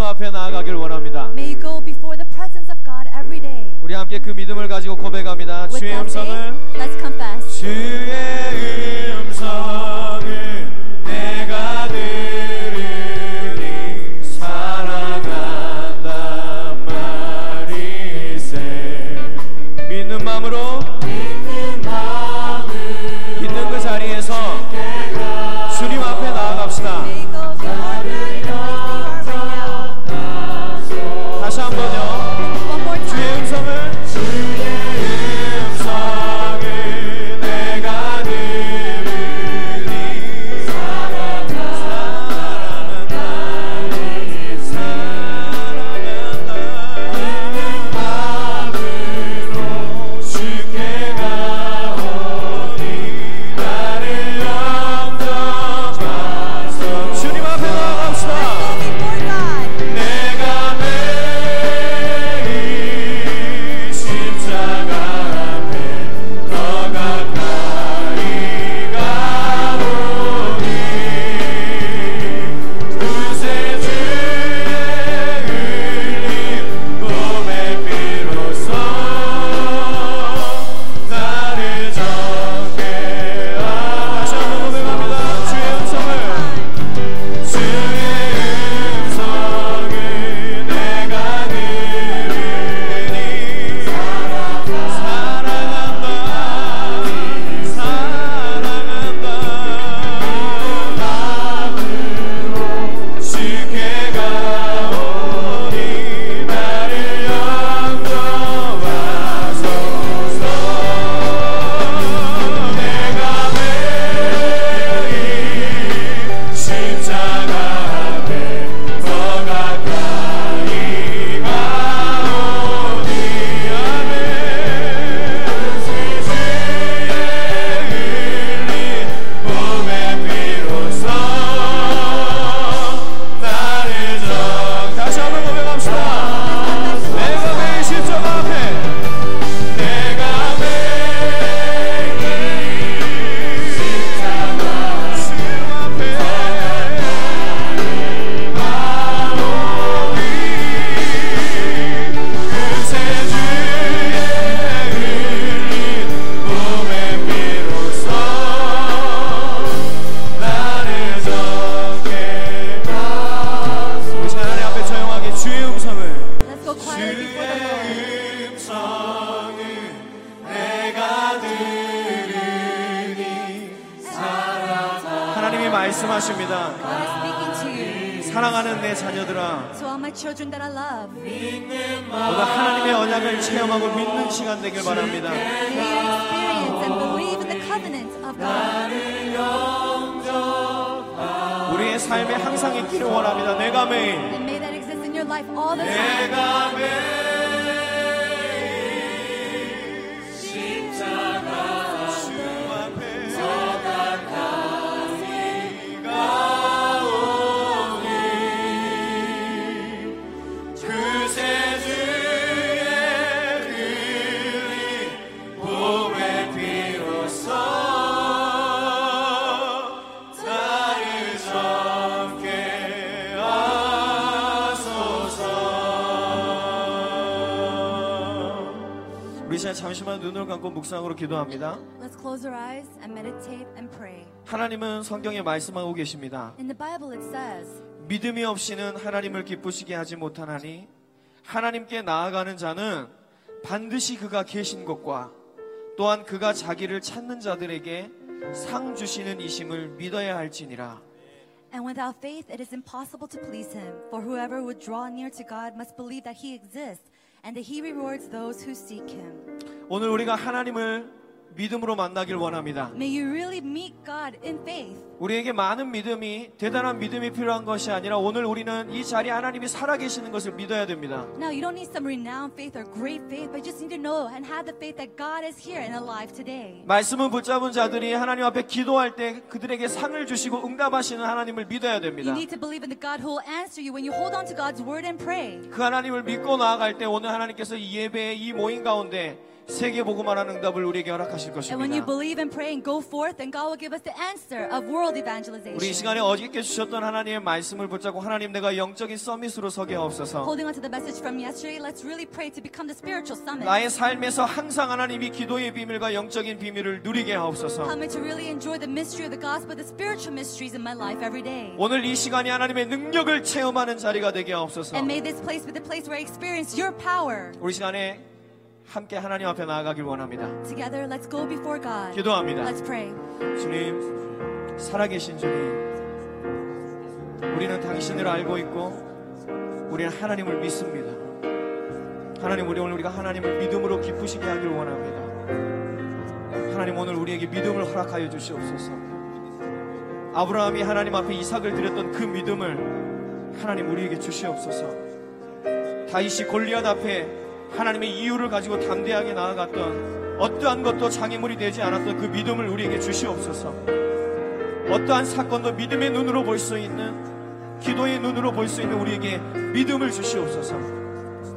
그리스도 앞에 나아가길 원합니다. May you go before the presence of God every day. 우리 함께 그 믿음을 가지고 고백합니다. 주의 음성을 Let's confess. 주의 experience and believe in the covenant of God. 우리의 삶에 항상 있기를 원합니다. 내가 매일. And may that exist in your life all the time. 내가 매일. 시간 눈을 감고 묵상으로 기도합니다. Let's close our eyes and meditate and pray. 하나님은 성경에 말씀하고 계십니다. In the Bible it says, 믿음이 없이는 하나님을 기쁘시게 하지 못하나니 하나님께 나아가는 자는 반드시 그가 계신 것과 또한 그가 자기를 찾는 자들에게 상 주시는 이심을 믿어야 할지니라. And without faith it is impossible to please him, for whoever would draw near to God must believe that he exists and that he rewards those who seek him. 오늘 우리가 하나님을 믿음으로 만나길 원합니다. May you really meet God in faith. 우리에게 많은 믿음이 대단한 믿음이 필요한 것이 아니라 오늘 우리는 이 자리에 하나님이 살아계시는 것을 믿어야 됩니다. Now, you don't need some renowned faith or great faith, but you just need to know and have the faith that God is here and alive today. 말씀을 붙잡은 자들이 하나님 앞에 기도할 때 그들에게 상을 주시고 응답하시는 하나님을 믿어야 You 됩니다. need to believe in the God who will answer you when you hold on to God's word and pray. 그 하나님을 믿고 나아갈 때 오늘 하나님께서 이 예배의 이 모임 가운데 세계 복음하는 응답을 우리에게 허락하실 And when you 것입니다. believe and pray and go forth, then God will give us the answer of world 우리 이 evangelization. 시간에 어저께 주셨던 하나님의 말씀을 붙잡고 하나님 내가 영적인 서밋으로 서게 하옵소서. Holding on to the message from yesterday, let's really pray to become the spiritual summit. 나의 삶에서 항상 하나님이 기도의 비밀과 영적인 비밀을 누리게 하옵소서. Help me to really enjoy the mystery of the gospel, the spiritual mysteries in my life every day. 오늘 이 시간이 하나님의 능력을 체험하는 자리가 되게 하옵소서. And may this place be the place where I experience your power. 우리 시간에 함께 하나님 앞에 나아가길 원합니다. Together, let's go before God. 기도합니다. Let's pray. 주님, 살아계신 주님, 우리는 당신을 알고 있고, 우리는 하나님을 믿습니다. 하나님, 우리 오늘 우리가 하나님을 믿음으로 기쁘시게 하길 원합니다. 하나님, 오늘 우리에게 믿음을 허락하여 주시옵소서. 아브라함이 하나님 앞에 이삭을 드렸던 그 믿음을 하나님 우리에게 주시옵소서. 다윗이 골리앗 앞에 하나님의 이유를 가지고 담대하게 나아갔던 어떠한 것도 장애물이 되지 않았던 그 믿음을 우리에게 주시옵소서. 어떠한 사건도 믿음의 눈으로 볼 수 있는 기도의 눈으로 볼 수 있는 우리에게 믿음을 주시옵소서.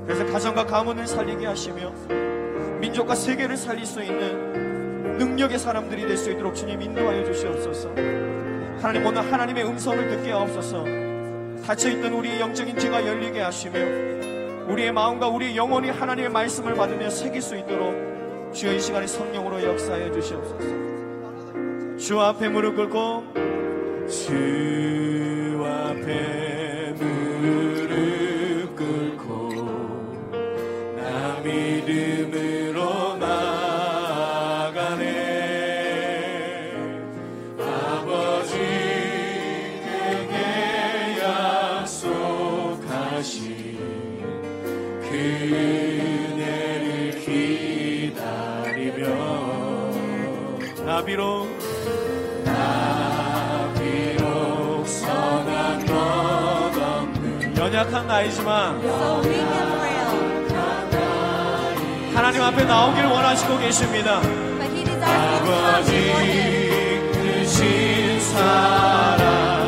그래서 가정과 가문을 살리게 하시며 민족과 세계를 살릴 수 있는 능력의 사람들이 될 수 있도록 주님 인도하여 주시옵소서. 하나님 오늘 하나님의 음성을 듣게 하옵소서. 닫혀있던 우리의 영적인 귀가 열리게 하시며 우리의 마음과 우리의 영혼이 하나님의 말씀을 받으며 새길 수 있도록 이 시간에 성령으로 역사해 주시옵소서. 주 앞에 무릎 꿇고 주 앞에 나비로 나비로 선한 것 없는 연약한 나이지만 하나님 앞에 나오길 원하시고 계십니다 아버지. 크신 사랑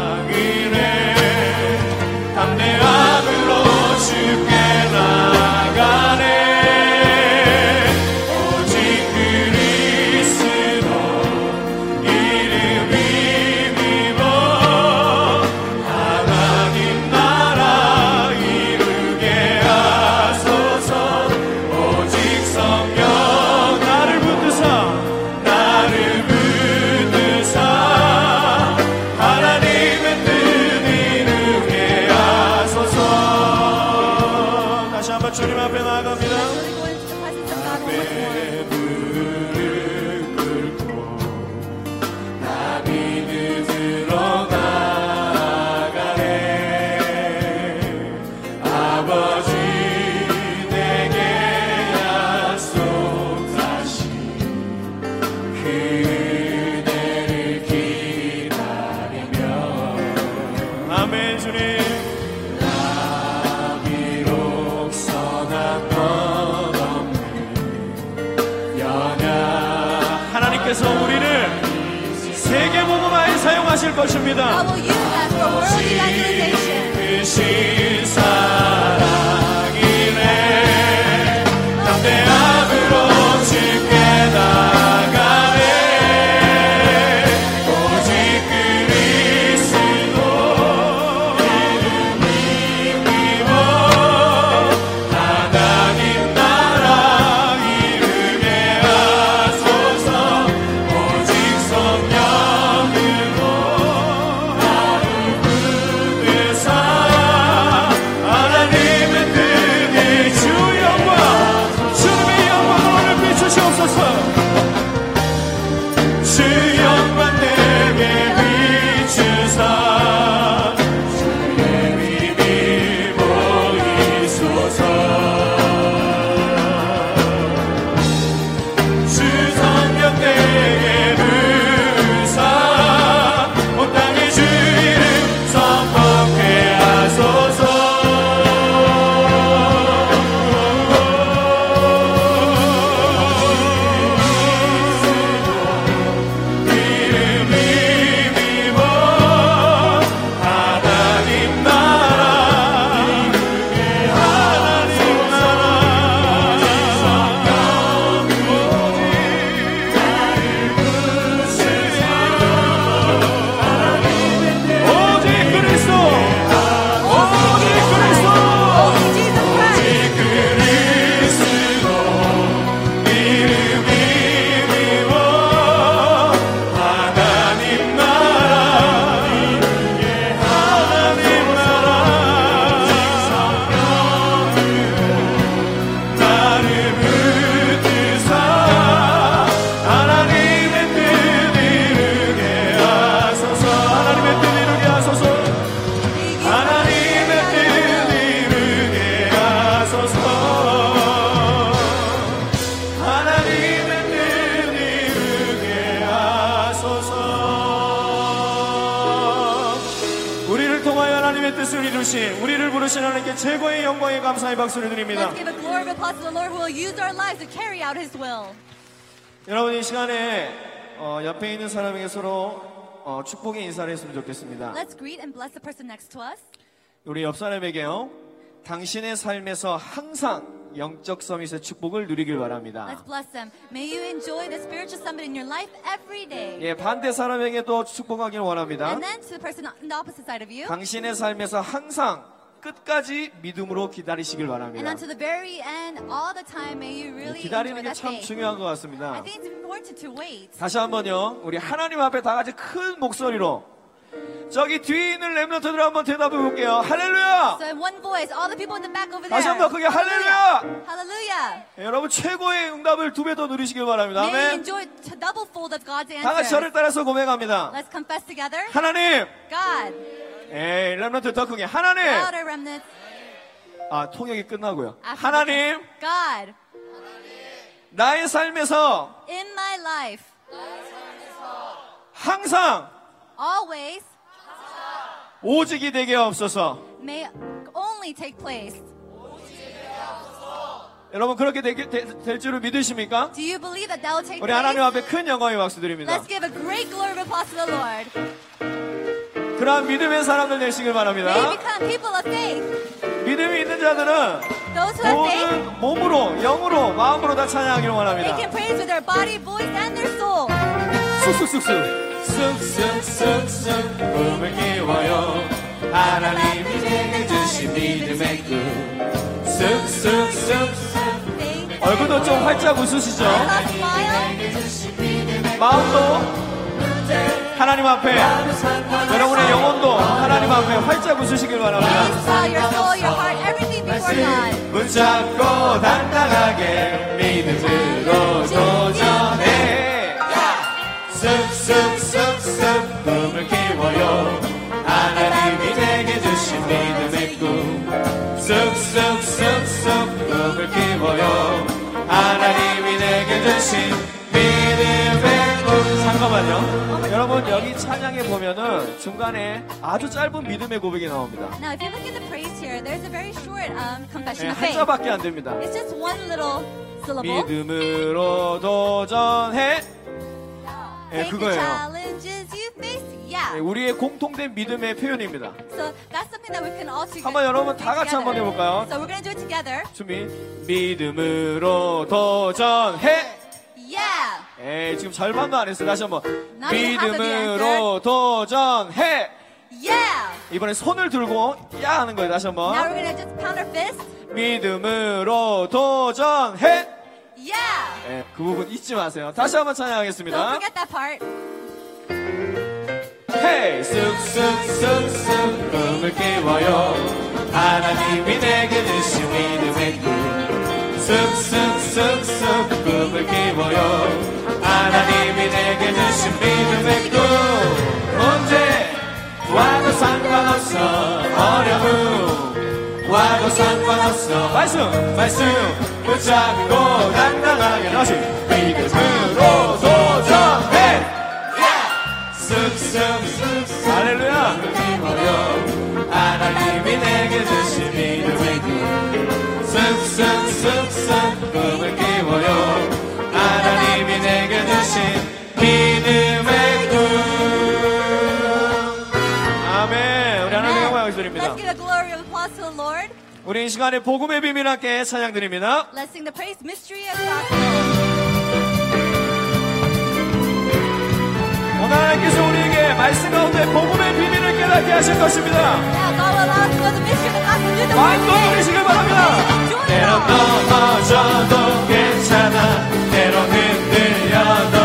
His will. 여러분 이 시간에 어, 옆에 있는 사람에게 서로 어, 축복의 인사를 했으면 좋겠습니다. Let's greet and bless the person next to us. 우리 옆 사람에게요. 당신의 삶에서 항상 영적 서밋의 축복을 누리길 바랍니다. Let's bless them. May you enjoy the spiritual summit in your life every day. 예, 반대 사람에게도 축복하길 원합니다. And then to the person on the opposite side of you. 당신의 삶에서 항상 끝까지 믿음으로 기다리시길 And 바랍니다. unto the very end, all the time, may you really enjoy 기다리는 게 참. 중요한 것 I 같습니다. think it's important to wait. 다시 한번요. 우리 하나님 앞에 다 같이 큰 목소리로 저기 뒤에 있는 랩런트들 한번 대답해 볼게요. 할렐루야! So in one voice, all the people in the back over there. 다시 한번 크게 할렐루야! Hallelujah. 예, 여러분 최고의 응답을 두 배 더 누리시길 바랍니다. 아멘. enjoy t- double fold of God's 다 같이 저를. 따라서 고백합니다. Let's confess together. 하나님, God, 예, 랩런트 더 크게 하나님. louder remnants. 아 통역이 끝나고요. After 하나님, God, 나의 삶에서 in my life, 항상 always 오직이 되게 없어서. may only take place. 여러분 그렇게 되게 되- 될 줄을 믿으십니까? Do you believe that that will take 우리 하나님 place? 앞에 큰 영광의 박수 드립니다. Let's give a great glory of applause to the Lord. 그러한 믿음의 사람들 되시길 바랍니다. May we become people of faith. 믿음이 있는 자들은 Those who have faith, 모든 몸으로, 영으로, 마음으로 다 찬양하기를 they 원합니다. can praise with their body, voice, and their soul. 쑥쑥쑥쑥. 쑥쑥쑥쑥 꿈을 키워요. 하나님이 내게 주신 믿음의 꿈. 쑥쑥쑥쑥. Faith. 얼굴도 좀 활짝 웃으시죠? Smile. 마음도 하나님 앞에 여러분의 영혼도 하나님 앞에 활짝 웃으시길 바랍니다. Please bow your soul, your heart, everything before God. 붙잡고 당당하게 믿음으로 도전해. 쑥쑥쑥쑥 꿈을 키워요. 하나님이 내게 주신 믿음의 꿈. 쑥쑥쑥쑥 꿈을 키워요. 하나님이 내게 주신 믿음의 꿈. 잠깐만요 여러분 여기 찬양에 보면은 중간에 아주 짧은 믿음의 고백이 나옵니다 Now, if you look at the praise here, there's a very short um, confession 네, of faith. 한자밖에 안 됩니다 It's just one little syllable. 믿음으로 도전해. 예, the 그거예요. challenges you face. 예, Yeah. 우리의 공통된 믿음의 표현입니다. So that's something that we can all together. 한번 여러분 다 같이 한번 해볼까요? So we're gonna do it together. 준비. 믿음으로 도전해. Yeah. 예, 지금 절반도 안 했어요. 다시 한번. 믿음으로 도전해. Yeah. 이번에 손을 들고 야 하는 거예요. 다시 Now 한번. we're gonna just pound our fist. 믿음으로 도전해. Yeah. 예, 그 부분 잊지 마세요. 다시 한번 Don't 찬양하겠습니다. forget that part. 헤이 쑥쑥쑥쑥 꿈을 깨워요 하나님이 내게 주신 믿음의 꿈 쑥쑥쑥쑥 꿈을 깨워요. 하나님이 내게 주신 믿음의 꿈 언제 와도 상관없어. 어려움 와도 상관없어. 말씀 말씀. 붙잡고 당당하게 다시 믿음으로 도전해. 쑥쑥쑥 할렐루야. 힘어요. 하나님이 내게 주신 믿음의 꿈 쑥쑥 믿음의 꿈 아멘 우리 하나님 영광 Let's 드립니다 give a glory of applause to the Lord. 우리 이 시간에 복음의 비밀 함께 찬양 드립니다 Let's sing the praise mystery of gospel. 오늘 하나님께서 우리에게 말씀 가운데 복음의 비밀을 깨닫게 하실 것입니다 God 마음껏. 누리시길 바랍니다. 때론 all. 넘어져도 괜찮아. 때론 흔들려도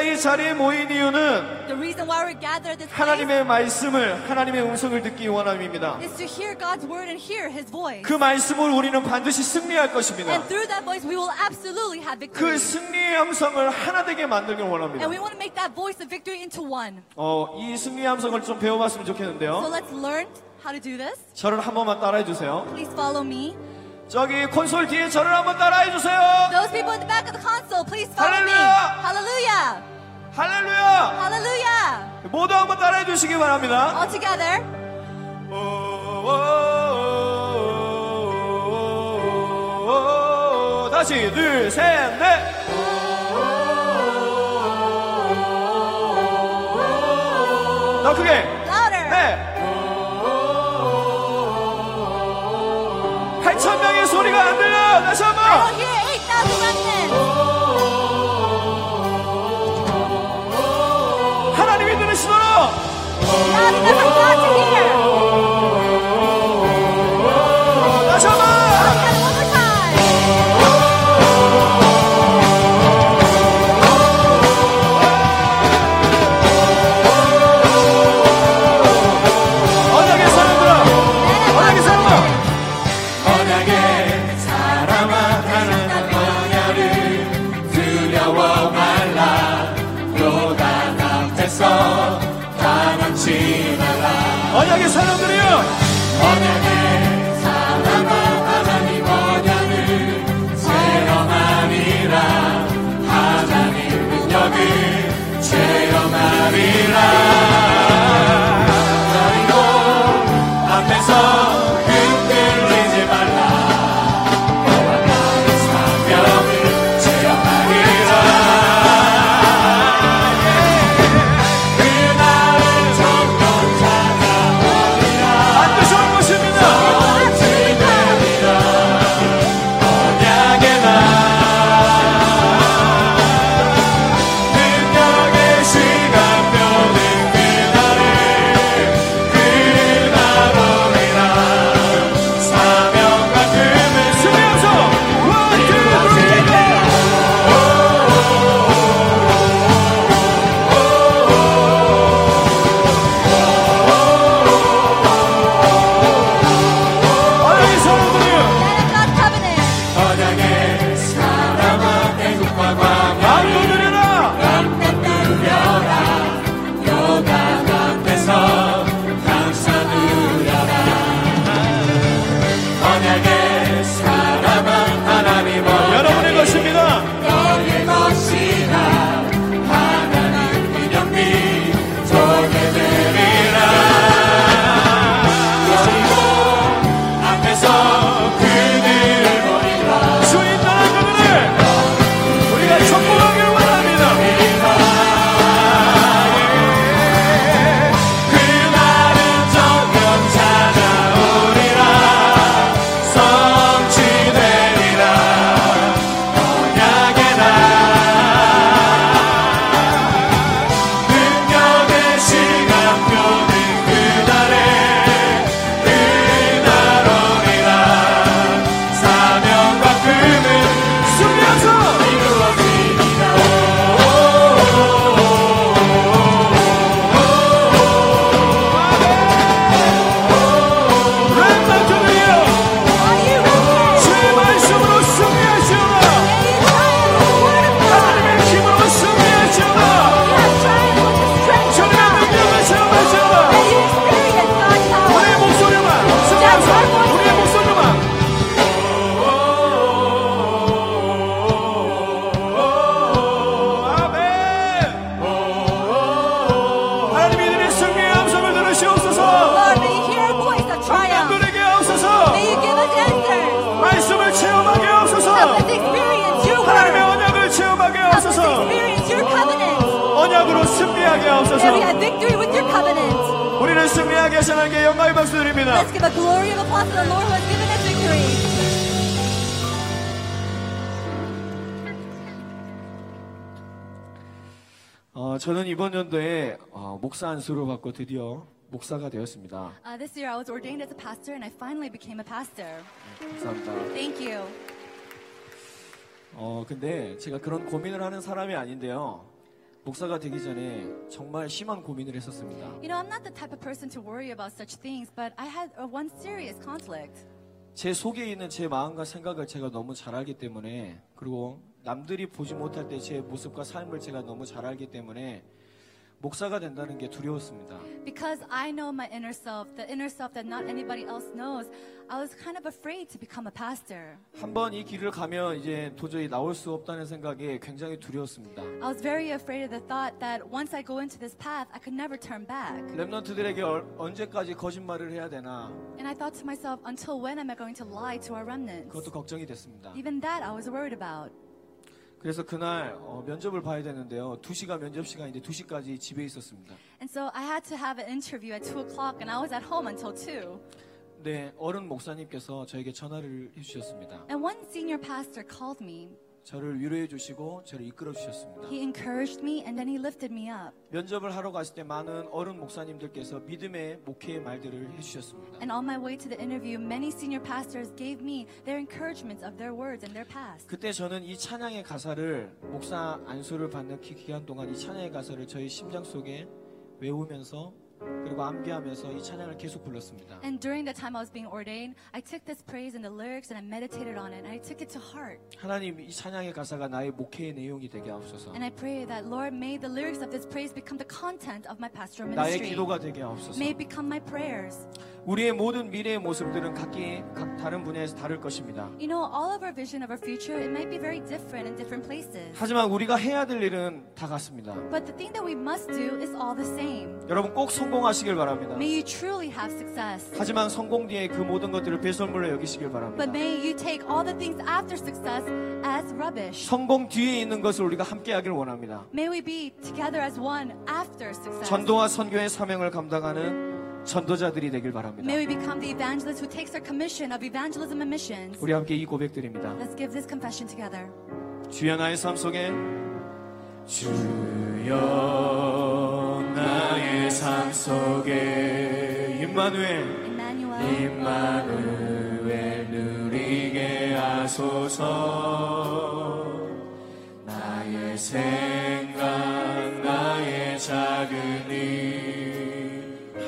우리가 이 자리에 모인 이유는 The reason why we're gathered at this place 하나님의 말씀을 하나님의 음성을 듣기 원함입니다. is to hear God's word and hear His voice. 그 말씀을 우리는 반드시 승리할 것입니다. And through that voice, we will absolutely have 그 victory. 승리의 함성을 하나 되게 만들길 원합니다. And we want to make that voice of victory into one. 어, 이 승리의 함성을 좀 배워봤으면 So 좋겠는데요. let's learn how to do this. 저를 한 번만 따라해 주세요. Please follow me. 저기 콘솔 뒤에 저를 한번 따라해 주세요. Those people in the back of the console, please follow me. Hallelujah. 할렐루야. Hallelujah. 모두 한번 따라해 주시기 바랍니다. All together. 오, 오, 오, 오, 오, 다시 둘, 셋, 넷. 더 크게. Louder. 네. 천 명의 소리가 안 들려. 다시 한 번. 하나님이 들으시도록. song. 안수를 받고 드디어 목사가 되었습니다. Uh, this year I was ordained as a pastor and I finally became a pastor. 감사합니다. Thank you. 어, 근데 제가 그런 고민을 하는 사람이 아닌데요. 목사가 되기 전에 정말 심한 고민을 했었습니다. You know, I'm not the type of person to worry about such things, but I had uh, one serious conflict. 제 속에 있는 제 마음과 생각을 제가 너무 잘 알기 때문에 그리고 남들이 보지 못할 때 제 모습과 삶을 제가 너무 잘 알기 때문에 목사가 된다는 게 두려웠습니다. Because I know my inner self, the inner self that not anybody else knows, I was kind of afraid to become a pastor. 한 번 이 길을 가면 이제 도저히 나올 수 없다는 생각에 굉장히 두려웠습니다. I was very afraid of the thought that once I go into this path, I could never turn back. 랩런트들에게 얼- 언제까지 거짓말을 해야 되나 And I thought to myself, until when am I going to lie to our remnants? 그것도 걱정이 됐습니다. Even that I was worried about. 그래서 그날 어, 면접을 봐야 되는데요. 2시가 면접 시간인데 2시까지 집에 있었습니다. And so I had to have an interview at 2 o'clock, and I was at home until 2. 네, 어른 목사님께서 저에게 전화를 해주셨습니다. And one senior pastor called me. 저를 위로해 주시고 저를 이끌어 주셨습니다. He encouraged me, and then he lifted me up. 면접을 하러 갔을 때 많은 어른 목사님들께서 믿음의 목회의 말들을 해 주셨습니다. And on my way to the interview, many senior pastors gave me their encouragements of their words and their past. 그때 저는 이 찬양의 가사를 목사 안수를 받는 기- 기간 동안 이 찬양의 가사를 저희 심장 속에 외우면서 그리고 암기하면서 이 찬양을 계속 불렀습니다. And during the time I was being ordained, I took this praise and the lyrics and I meditated on it and I took it to heart. 하나님 이 찬양의 가사가 나의 목회의 내용이 되게 하옵소서. And I pray that Lord may the lyrics of this praise become the content of my pastoral 나의 ministry. 기도가 되게 하옵소서. May it become my prayers. 우리의 모든 미래의 모습들은 각기 각 다른 분야에서 다를 것입니다. You know, all of our vision of our future, it might be very different in different places. 하지만 우리가 해야 될 일은 다 같습니다. But the thing that we must do is all the same. 여러분 꼭 성공하시길 바랍니다. May you truly have success. 하지만 성공 뒤에 그 모든 것들을 배설물로 여기시길 바랍니다. But may you take all the things after success as rubbish. 성공 뒤에 있는 것을 우리가 함께 하길 원합니다. May we be together as one after success. 전도와 선교의 사명을 감당하는 전도자들이 되길 바랍니다. May we become the evangelist who takes our commission of evangelism and missions. 우리 함께 이 고백드립니다. Let's give this confession together. 주여 나의 삶 속에 주여 나의 삶 속에 임마누엘 Emmanuel. 임마누엘 누리게 하소서 나의 생각 나의 작은 일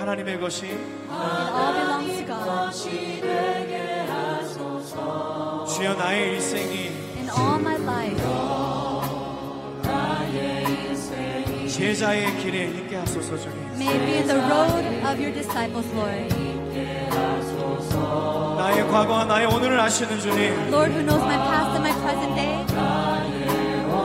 하나님의 것이 all belongs to God. 주여 나의 일생이 In all my life, 제자의 길에 있게 하소서 주님 may be in the road of your disciples, Lord. 나의 과거와 나의 오늘을 아시는 주님 Lord, who knows my past and my present day,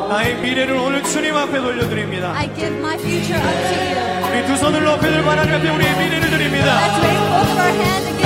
나의 미래를 오늘 주님 앞에 돌려드립니다 I give my future up to you. 우리 두 손을 하나님 앞에 우리의 미래를 드립니다 Let's raise both of our hands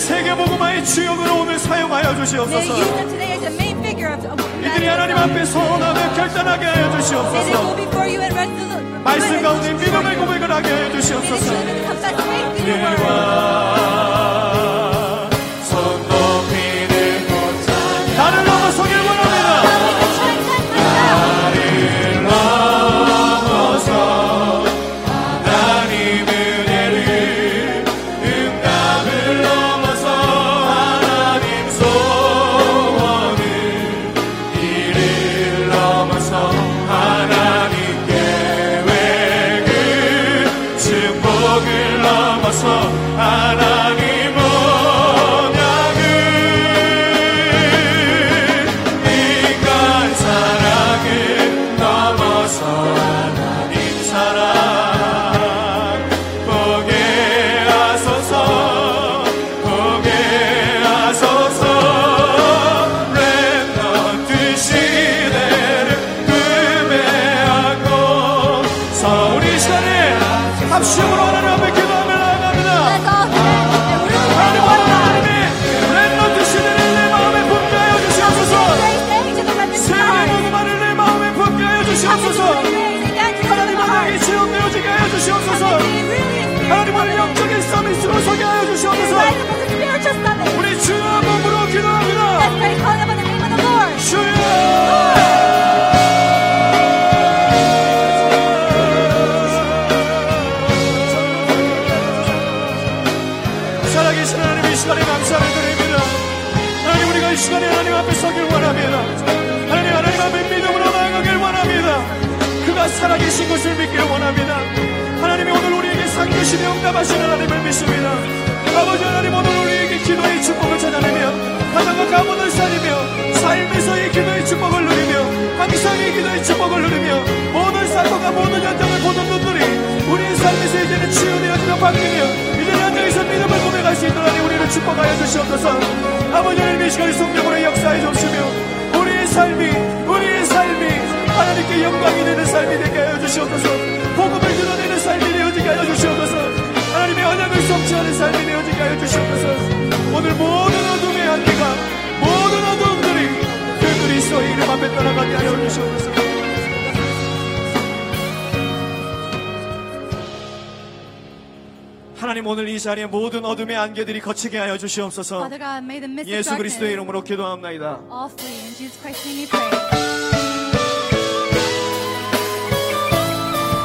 세계복음화의 주역으로 오늘 사용하여 주시옵소서. 이들이 하나님 앞에 선언하며 결단하게 하여 주시옵소서. 말씀 가운데 믿음의 고백을 하게 하여 주시옵소서. 상주시며 응답하시는 하나님을 믿습니다. 아버지 하나님 오늘 우리에게 기도의 축복을 찾아내며 하나님과 가문을 살리며 삶에서의 기도의 축복을 누리며 항상의 기도의 축복을 누리며 모든 사건과 모든 현장을 보는 눈들이 우리의 삶에서 이제는 치유되어지며 바뀌며 이제 현장에서 믿음을 고백할 수 있도록 우리를 축복하여 주시옵소서. 아버지 하나님 이 시간에 성령으로 역사해 주시며 우리의 삶이 우리의 삶이 하나님께 영광이 되는 삶이 되게 하여 주시옵소서. 복음을 드러내는 삶이 되어지게 하여 주시옵소서. 하나님의 언약을 성취하는 삶이 되어지게 하여 주시옵소서. 오늘 모든 어둠의 한계가 모든 어둠들이 그 그리스도의 이름 앞에 떠나가게 하여 주시옵소서 하나님 오늘 이 자리에 모든 어둠의 안개들이 거치게 하여 주시옵소서 예수 그리스도의 이름으로 pray.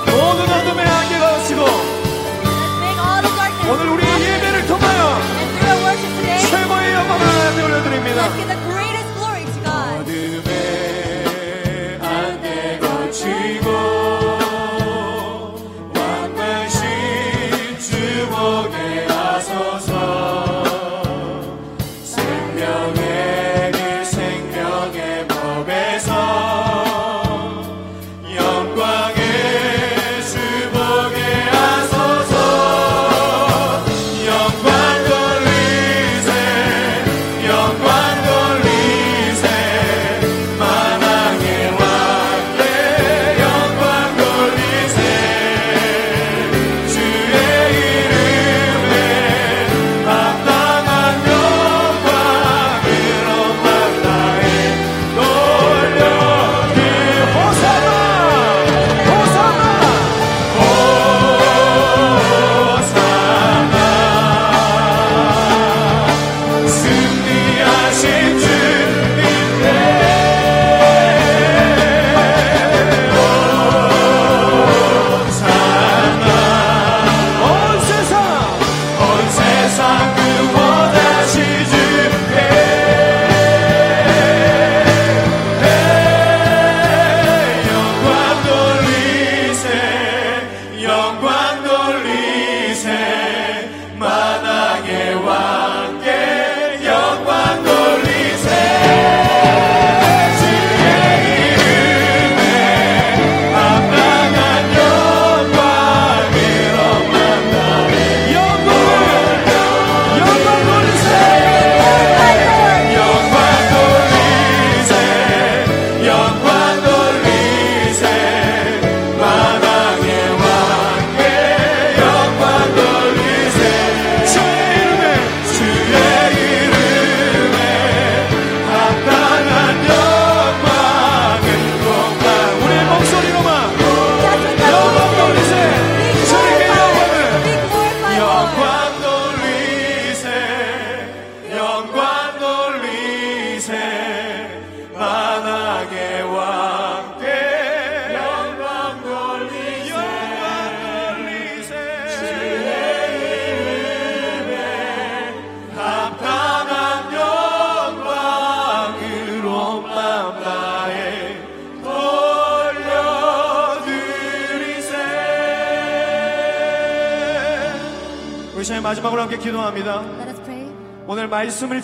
모든 어둠의 안개가 거치고 Let's make all the darkness 오늘 우리의 예배를 통하여 최고의 영광을 하나님께 올려드립니다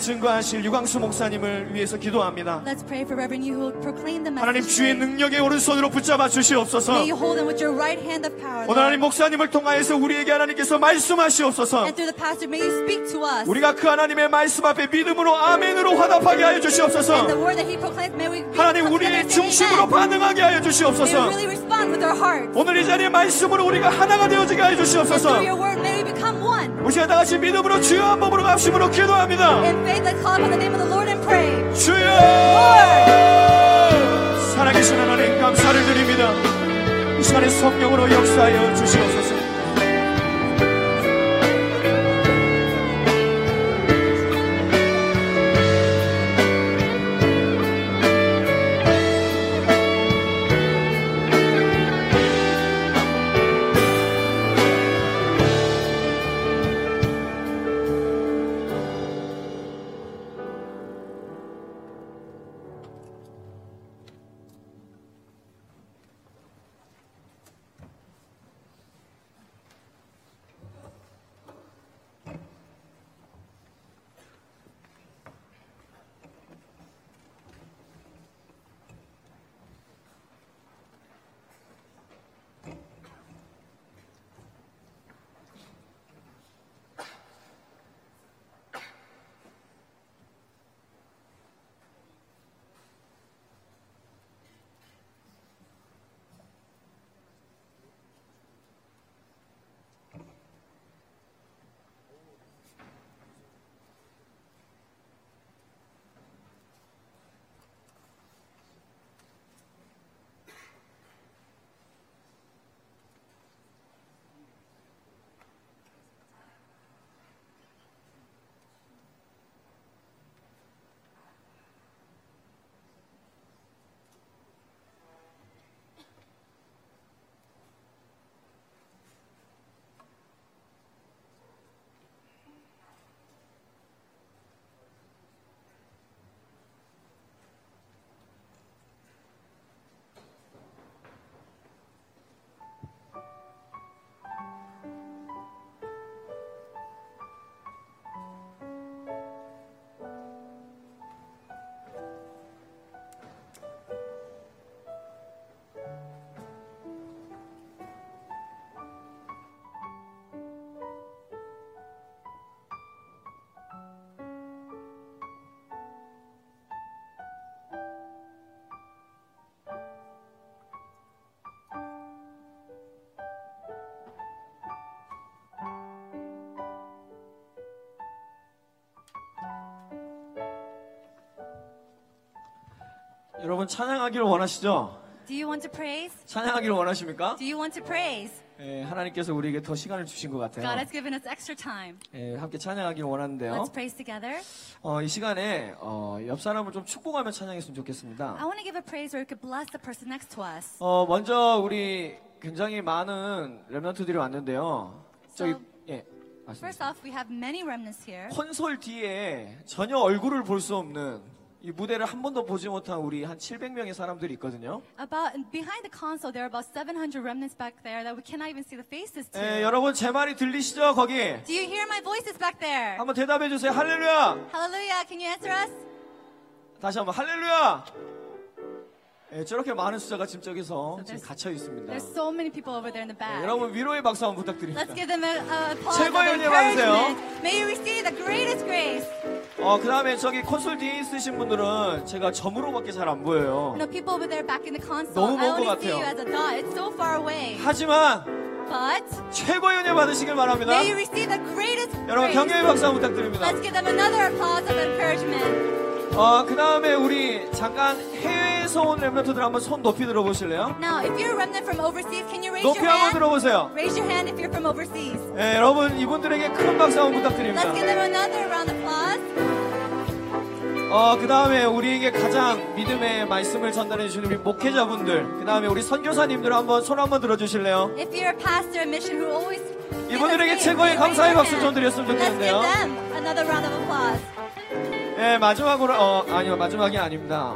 증거하실 유광수 목사님을 위해서 기도합니다 Let's pray for Reverend you who will proclaim the 하나님 message. 주의 능력의 오른손으로 붙잡아 주시옵소서 May you hold him with your right hand of power. 오늘 하나님. 목사님을 통하여서 우리에게 하나님께서 말씀하시옵소서 And through the pastor, may you speak to us. 우리가 그 하나님의 말씀 앞에 믿음으로 아멘으로 화답하게 하여 주시옵소서 word that he proclaims, may we be 하나님 우리의 중심으로. 반응하게 하여 주시옵소서 really respond with our hearts. 오늘 이 자리의 말씀으로 우리가 하나가 되어지게 하여 주시옵소서 through your word, may we become one. 우리 시간 다 같이 믿음으로 주여 한 몸으로 합심으로 기도합니다 In faith, let's call upon the name of the Lord and pray. 주여 살아계신 하나님 감사를 드립니다 이 시간에 성령으로 역사하여 주시옵소서 여러분 찬양하기를 원하시죠? Do you want to praise? 찬양하기를 원하십니까? Do you want to praise? 예, 하나님께서 우리에게 더 시간을 주신 것 God 같아요. has given us extra time. 예, 함께 찬양하기를 원하는데요. Let's praise together. 어, 이 시간에 어, 옆 사람을 좀 축복하며 찬양했으면 좋겠습니다. I want to give a praise where we could bless the person next to us. 어, 먼저 우리 굉장히 많은 랩런트들이 왔는데요. 저기 예, First 맞습니다. off, we have many remnants here. 콘솔 뒤에 전혀 얼굴을 볼 수 없는 이 무대를 한 번도 보지 못한 우리 한 700명의 사람들이 있거든요. About behind the console, there are about 700 remnants back there that we cannot even see the faces to. 예, 여러분 제 말이 들리시죠? 거기 Do you hear my voices back there? 한번 대답해 주세요. 할렐루야. Hallelujah! Can you answer us? 다시 한번 할렐루야. 예, 저렇게 많은 숫자가 지금 저기서 So 지금 there's- 갇혀 있습니다. There's so many people over there in the 예, back. 여러분 위로의 박수 한번 부탁드립니다. Let's give them a, a applause of 최고의 은혜 받으세요. encouragement. May you receive the greatest grace. 어, 그 다음에 저기 콘솔 뒤에 있으신 분들은 제가 점으로밖에 잘 안 보여요. Know, people over there back in the console, 너무 I 먼것 only see 같아요. you as a dot. It's so far away. 하지만 But 최고의 은혜 받으시길 바랍니다. may you receive the greatest 여러분 grace. 경례의 박수 한번 부탁드립니다. Let's give them another applause of encouragement. 어, 그 다음에 우리 잠깐 해외 에서 온 랩런트들 한번 손 높이 들어보실래요? Now, if you're a remnant from overseas, can you raise 높이 your 한번 hand? 들어보세요. Raise your hand if you're from overseas. 예, 여러분 이분들에게 큰 박수 한번 부탁드립니다. Let's give them another round of applause. 어, 그 다음에 우리에게 가장 믿음의 말씀을 전달해 주시는 우리 목회자분들, 그 다음에 우리 선교사님들 한번 손 한번 들어주실래요? If you're a pastor, a mission who always 이분들에게 최고의 감사의 박수. 좀 드렸으면 Let's give 좋겠는데요. them another round of applause. 예, 마지막으로, 어, 아니요, 마지막이 아닙니다.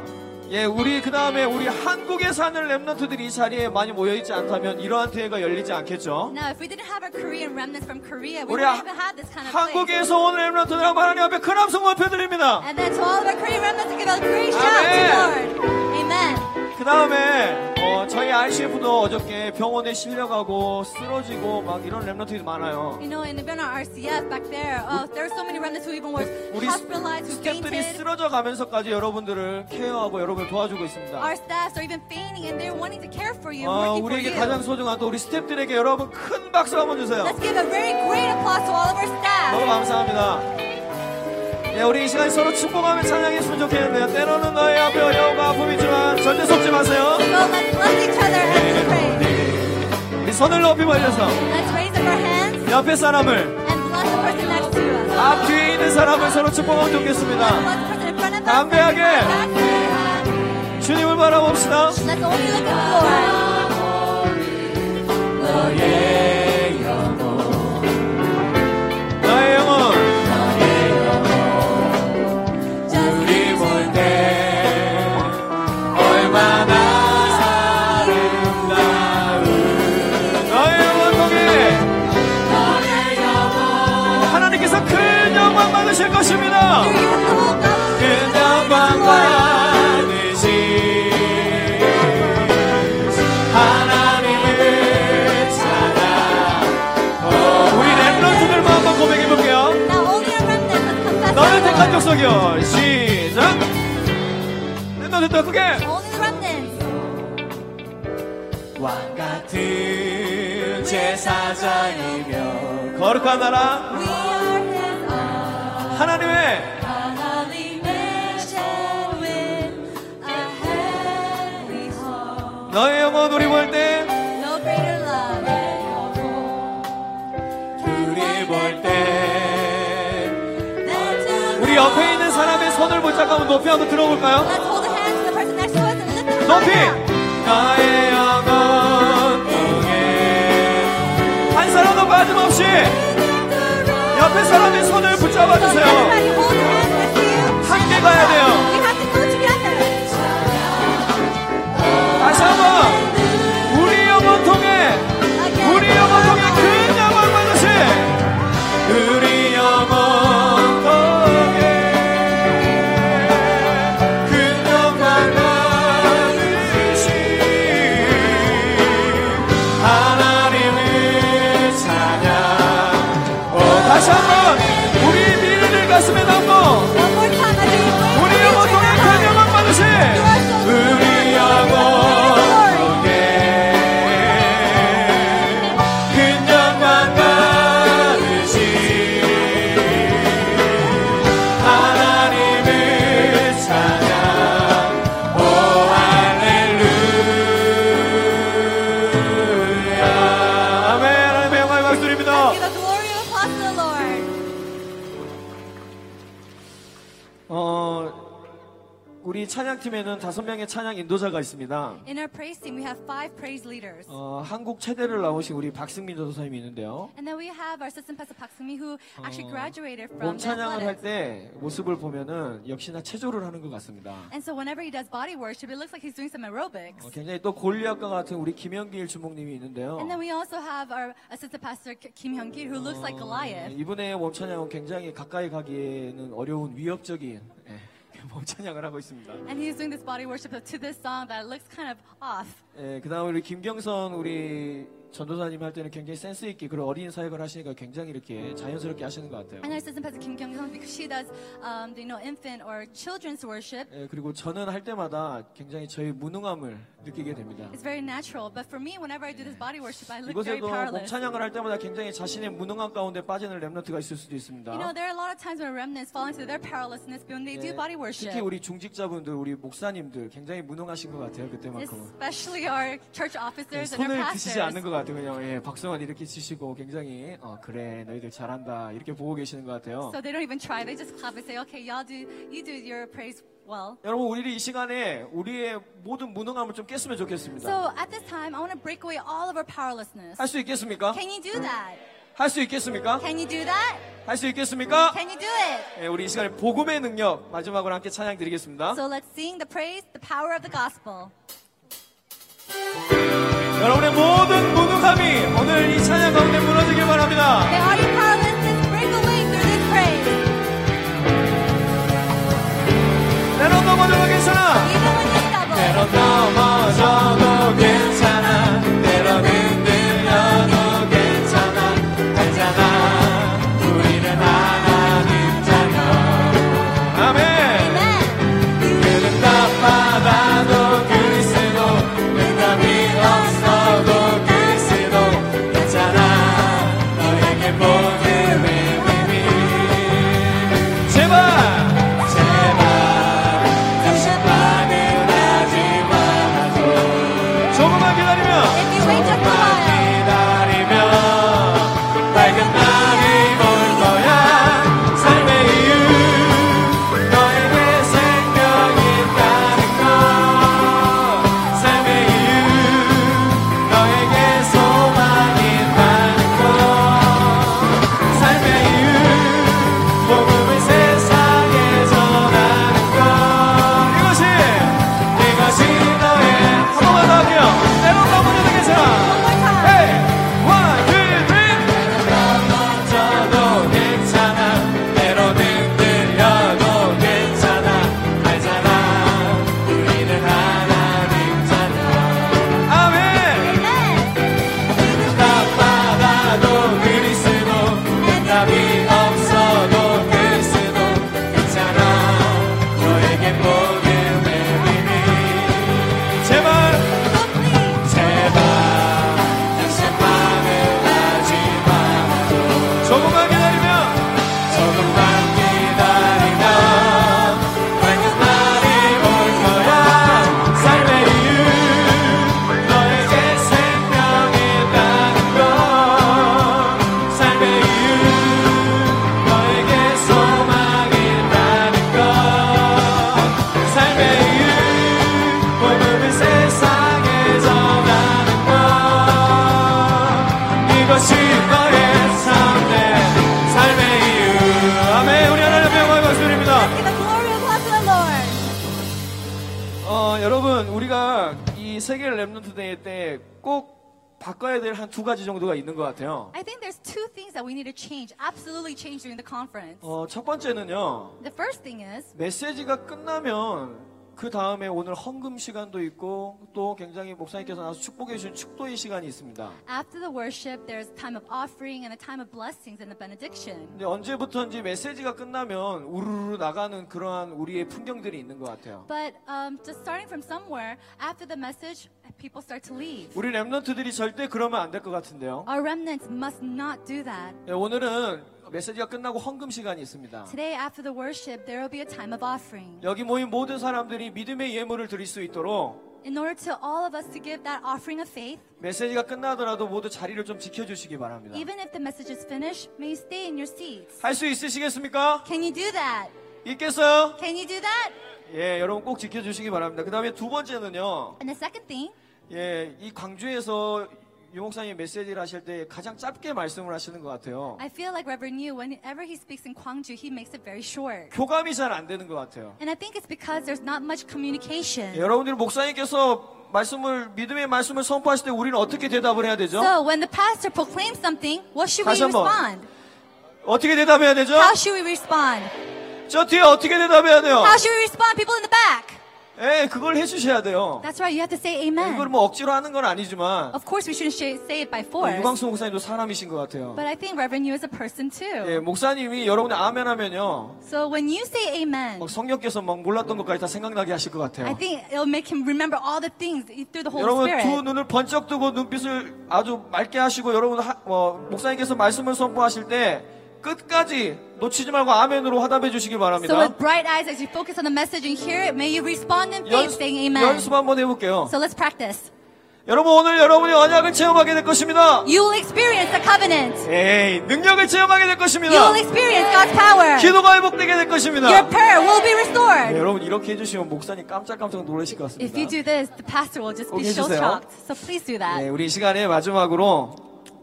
예, 우리 그 다음에 우리 한국에 사는 랩런트들이 이 자리에 많이 모여 있지 않다면 이러한 대회가 열리지 않겠죠. Now, if we didn't have our Korean remnants from Korea, we 우리 하- even have this kind of place. 한국에서 온 랩런트들 한번 하나님 앞에 큰 함성 보여드립니다. And then to all of our Korean remnants, give a great shout to Amen. Lord. Amen. 그 다음에 어, 저희 ICF도 어저께 병원에 실려가고 쓰러지고 막 이런 랩런트들이 많아요. You know, in the RCF back there, uh, there are so many remnants who even were 우리 hospitalized, who fainted. 쓰러져 가면서까지 여러분들을 케어하고 여러분을 도와주고 있습니다. Our staffs are even fainting and they're wanting to care for you, 어, working for 우리에게 you. 가장 소중한 또 우리 스태프들에게 여러분 큰 박수 한번 주세요. Let's give a very great applause to all of our 너무 staff. 감사합니다. 예, 우리 이 시간 서로 축복하며 찬양했으면 좋겠는데요. 때로는 너의 앞에 어려움과 아픔이지만 절대 속지 마세요. 우리 손을 높이 벌려서 Let's raise up our hands 옆에 사람을 and bless the person next to us. 앞 뒤에 있는 사람을 서로 축복하면 좋겠습니다. 담대하게. Let's 주님을 바라봅시다. 것입니다. 하나님을 찾아 어, 우리 랩런트들만 한번 고백해 볼게요. 택한 Lord. 족속이여 시작 랩런트 더 크게. 왕 같은 제사장이며 거룩한 나라 너의 영혼 우리 볼때 No greater love. 우리 볼때 than to 우리 옆에 있는 사람의 손을 붙잡고 한번 높이 한번 들어볼까요? Let's hold the hands of the person next to us and lift them 높이. 나의 영혼 통해 한 사람도 빠짐없이 옆에 사람의 손을 붙잡아 주세요. 함께 가야 돼요. 명의 찬양 인도자가 있습니다 In our praise team, we have five praise leaders. 어, 한국 체대를 나오신 우리 박승민 전도사님이 있는데요 And then we have our assistant pastor Park Sung-mi who actually graduated 몸 from 찬양을 할. 때 모습을 보면은 역시나 체조를 하는 것 같습니다. And so whenever he does body worship, it looks like he's doing some aerobics. 어, 굉장히 또 골리앗과 같은 우리 김영길 주목님이 있는데요. And then we also have our assistant pastor Kim Hyung-gil who looks like 어, Goliath. 이분의 몸 찬양은 굉장히 가까이 가기에는 어려운 위협적인 예, 몸 찬양을 하고 있습니다. And he's doing this body worship to this song that looks kind of off. 예, 그다음 우리 김경선 우리 전도사님 할 때는 굉장히 센스 있게 그런 어린 사역을 하시니까 굉장히 이렇게 자연스럽게 하시는 것 같아요. And our assistant pastor Kim Kyung-sung because she does, um, you know, infant or children's worship. 예, 그리고 저는 할 때마다 굉장히 저의 무능함을 느끼게 됩니다. It's very natural. But for me, whenever I do this body worship, I look very 이곳에도 몸 powerless. 찬양을 할 때마다 굉장히 자신의 무능함 가운데 빠지는 랩런트가 있을 수도 있습니다. You know, there are a lot of times when remnants fall into their powerlessness when they do 예, body worship. 특히 우리 중직자분들, 우리 목사님들 굉장히 무능하신 것 같아요 그때만큼은. Especially our church officers and our 손을 드시지 않는 pastors. 것 같아요. 그냥 예, 박수만 이렇게 치시고 굉장히 어, 그래 너희들 잘한다 이렇게 보고 계시는 것 같아요. So they don't even try. They just clap and say, okay, y'all do, you do your praise well. 여러분 우리 이 시간에 우리의 모든 무능함을 좀 깼으면 좋겠습니다. So at this time, I want to break away all of our powerlessness. 할 수 있겠습니까? Can you do that? 할 수 있겠습니까? Can you do that? 할 수 있겠습니까? Can you do it? 예, 우리 이 시간에 복음의 능력 마지막으로 함께 찬양 드리겠습니다. So let's sing the praise, the power of the gospel. 여러분의 모든 무능함이 오늘 이 찬양 가운데 무너지길 바랍니다. 넘어져도 괜찮아. 때로 넘어져도 괜찮아. 같아요 I think there's two things that we need to change, absolutely change during the conference. 어, 첫 번째는요 The first thing is 메시지가 끝나면 그 다음에 오늘 헌금 시간도 있고 또 굉장히 목사님께서 나와서 축복해 주신 축도의 시간이 있습니다. after the worship, there's a time of offering and a time of blessings and the benediction. 근데 언제부터인지 메시지가 끝나면 우르르 나가는 그러한 우리의 풍경들이 있는 것 같아요. But um, just starting from somewhere, after the message, people start to leave. 우리 랩런트들이 절대 그러면 안 될 것 같은데요. Our remnants must not do that. 네, 오늘은 메시지가 끝나고 헌금 시간이 있습니다. Today, after the worship, there will be a time of offering. 여기 모인 모든 사람들이 믿음의 예물을 드릴 수 있도록 In order to all of us to give that offering of faith, 메시지가 끝나더라도 모두 자리를 좀 지켜주시기 바랍니다. even if the message is finished, may you stay in your seats. 할 수 있으시겠습니까? Can you do that? 있겠어요? Can you do that? 예, 여러분 꼭 지켜주시기 바랍니다. 그 다음에 두 번째는요. And the second thing, 예, 이 광주에서 유 목사님 메시지를 하실 때 가장 짧게 말씀을 하시는 것 같아요. I feel like Reverend Yu, whenever he speaks in Gwangju, he makes it very short. 교감이 잘 안 되는 것 같아요. And I think it's because there's not much communication. 예, 여러분들 목사님께서 말씀을 믿음의 말씀을 선포하실 때 우리는 어떻게 대답을 해야 되죠? So when the pastor proclaims something, what should we 다시 한번. respond? 어떻게 대답해야 되죠? How should we respond? 저 뒤에 어떻게 대답해야 돼요? How should we respond? People in the back. 예, 그걸 해주셔야 돼요. That's right. You have to say 이걸 amen. 뭐 억지로 하는 건 아니지만 Of course, we shouldn't sh- say it by force. 유광수 목사님도 사람이신 것 같아요. But I think Reverend Yu is a person 예, too. 목사님이 여러분이 아멘 하면요. So when you say amen, 막 성령께서 막 몰랐던 것까지 다 생각나게 하실 것 I 같아요. think it'll make him remember all the things through the Holy 여러분 두 Spirit. 눈을 번쩍 뜨고 눈빛을 아주 맑게 하시고 여러분 하, 어, 목사님께서 말씀을 선포하실 때 끝까지 놓치지 말고 아멘으로 화답해 주시기 So 바랍니다. with bright eyes, as you focus on the message and hear it, may you respond in faith, saying amen. 연습 한번 해볼게요. So let's practice. 여러분 오늘 여러분이 언약을 체험하게 될 것입니다. You will experience the covenant. 에이 능력을 체험하게 될 You 것입니다. will experience God's power. 기도가 회복되게 될 것입니다. Your prayer will be 네, restored. 여러분 이렇게 해주시면 목사님 깜짝깜짝 놀라실 것 같습니다. If you do this, the pastor will just 꼭 be 해주세요. shocked. So please do 네, that. 우리 이 시간에 마지막으로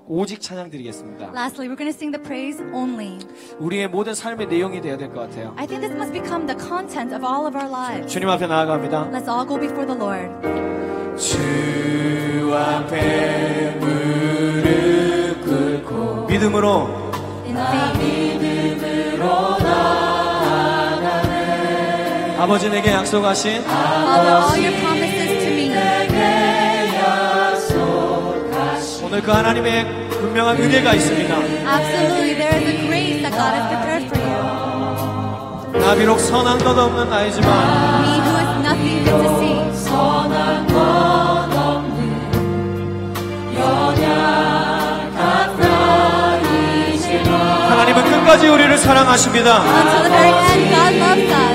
오직 찬양 드리겠습니다. Lastly, we're going to sing the praise only. 우리의 모든 삶의 내용이 되어야 될 것 같아요. I think this must become the content of all of our lives. 주님 앞에 나아갑니다. Let's all go before the Lord. 주 앞에 무릎 꿇고 믿음으로 In faith, 아버지 내게 약속하신 Father, all your 오늘 그 하나님의 분명한 은혜가 있습니다. Absolutely, there is a grace that God has prepared for you. 나 비록 선한 것 없는 나이지만 Me who is nothing good to see. 하나님은 끝까지 우리를 사랑하십니다. Until the very end, God loves us.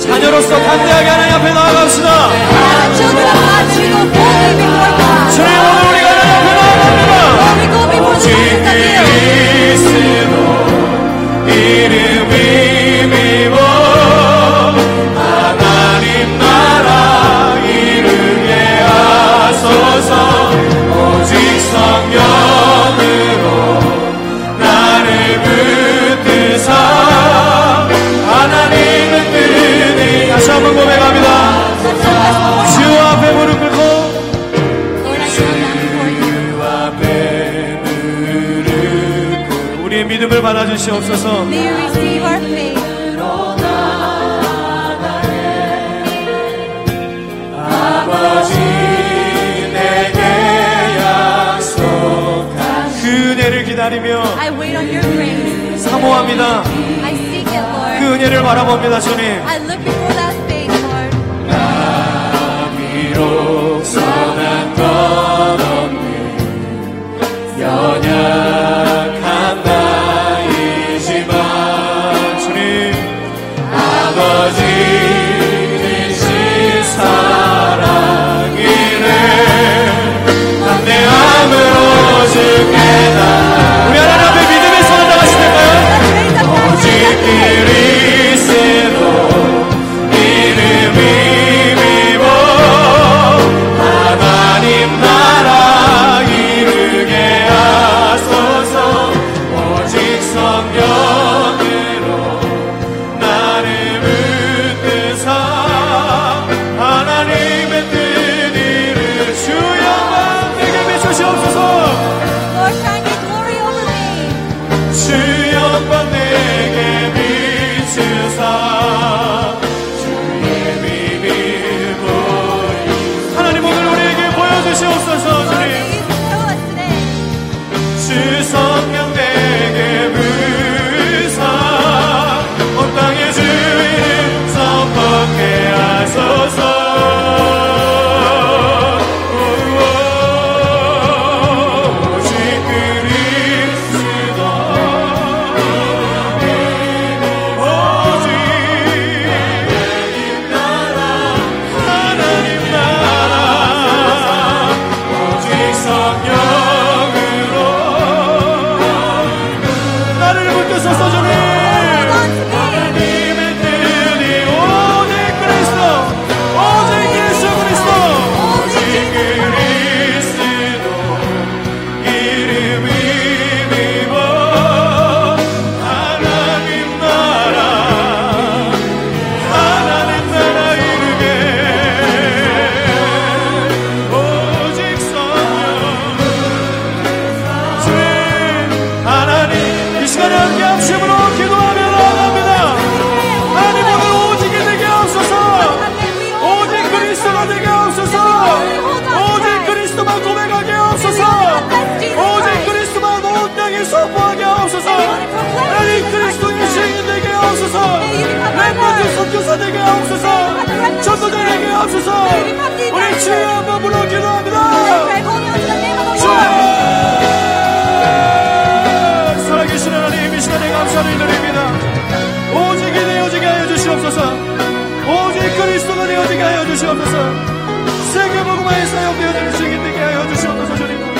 자녀로서 담대하게 하나님 앞에 나아갑시다. 주님 오늘 우리가. 그리스도 이름 믿음을 받아주시옵소서 May you receive our faith. 아버지 내게 약속한 그 은혜를 기다리며 I wait on your grace. 사모합니다 I seek it, 그 Lord. 은혜를 바라봅니다 주님 I look 세계복음화의 사역 되어지는 증인 되게 하여 주시옵소서 주님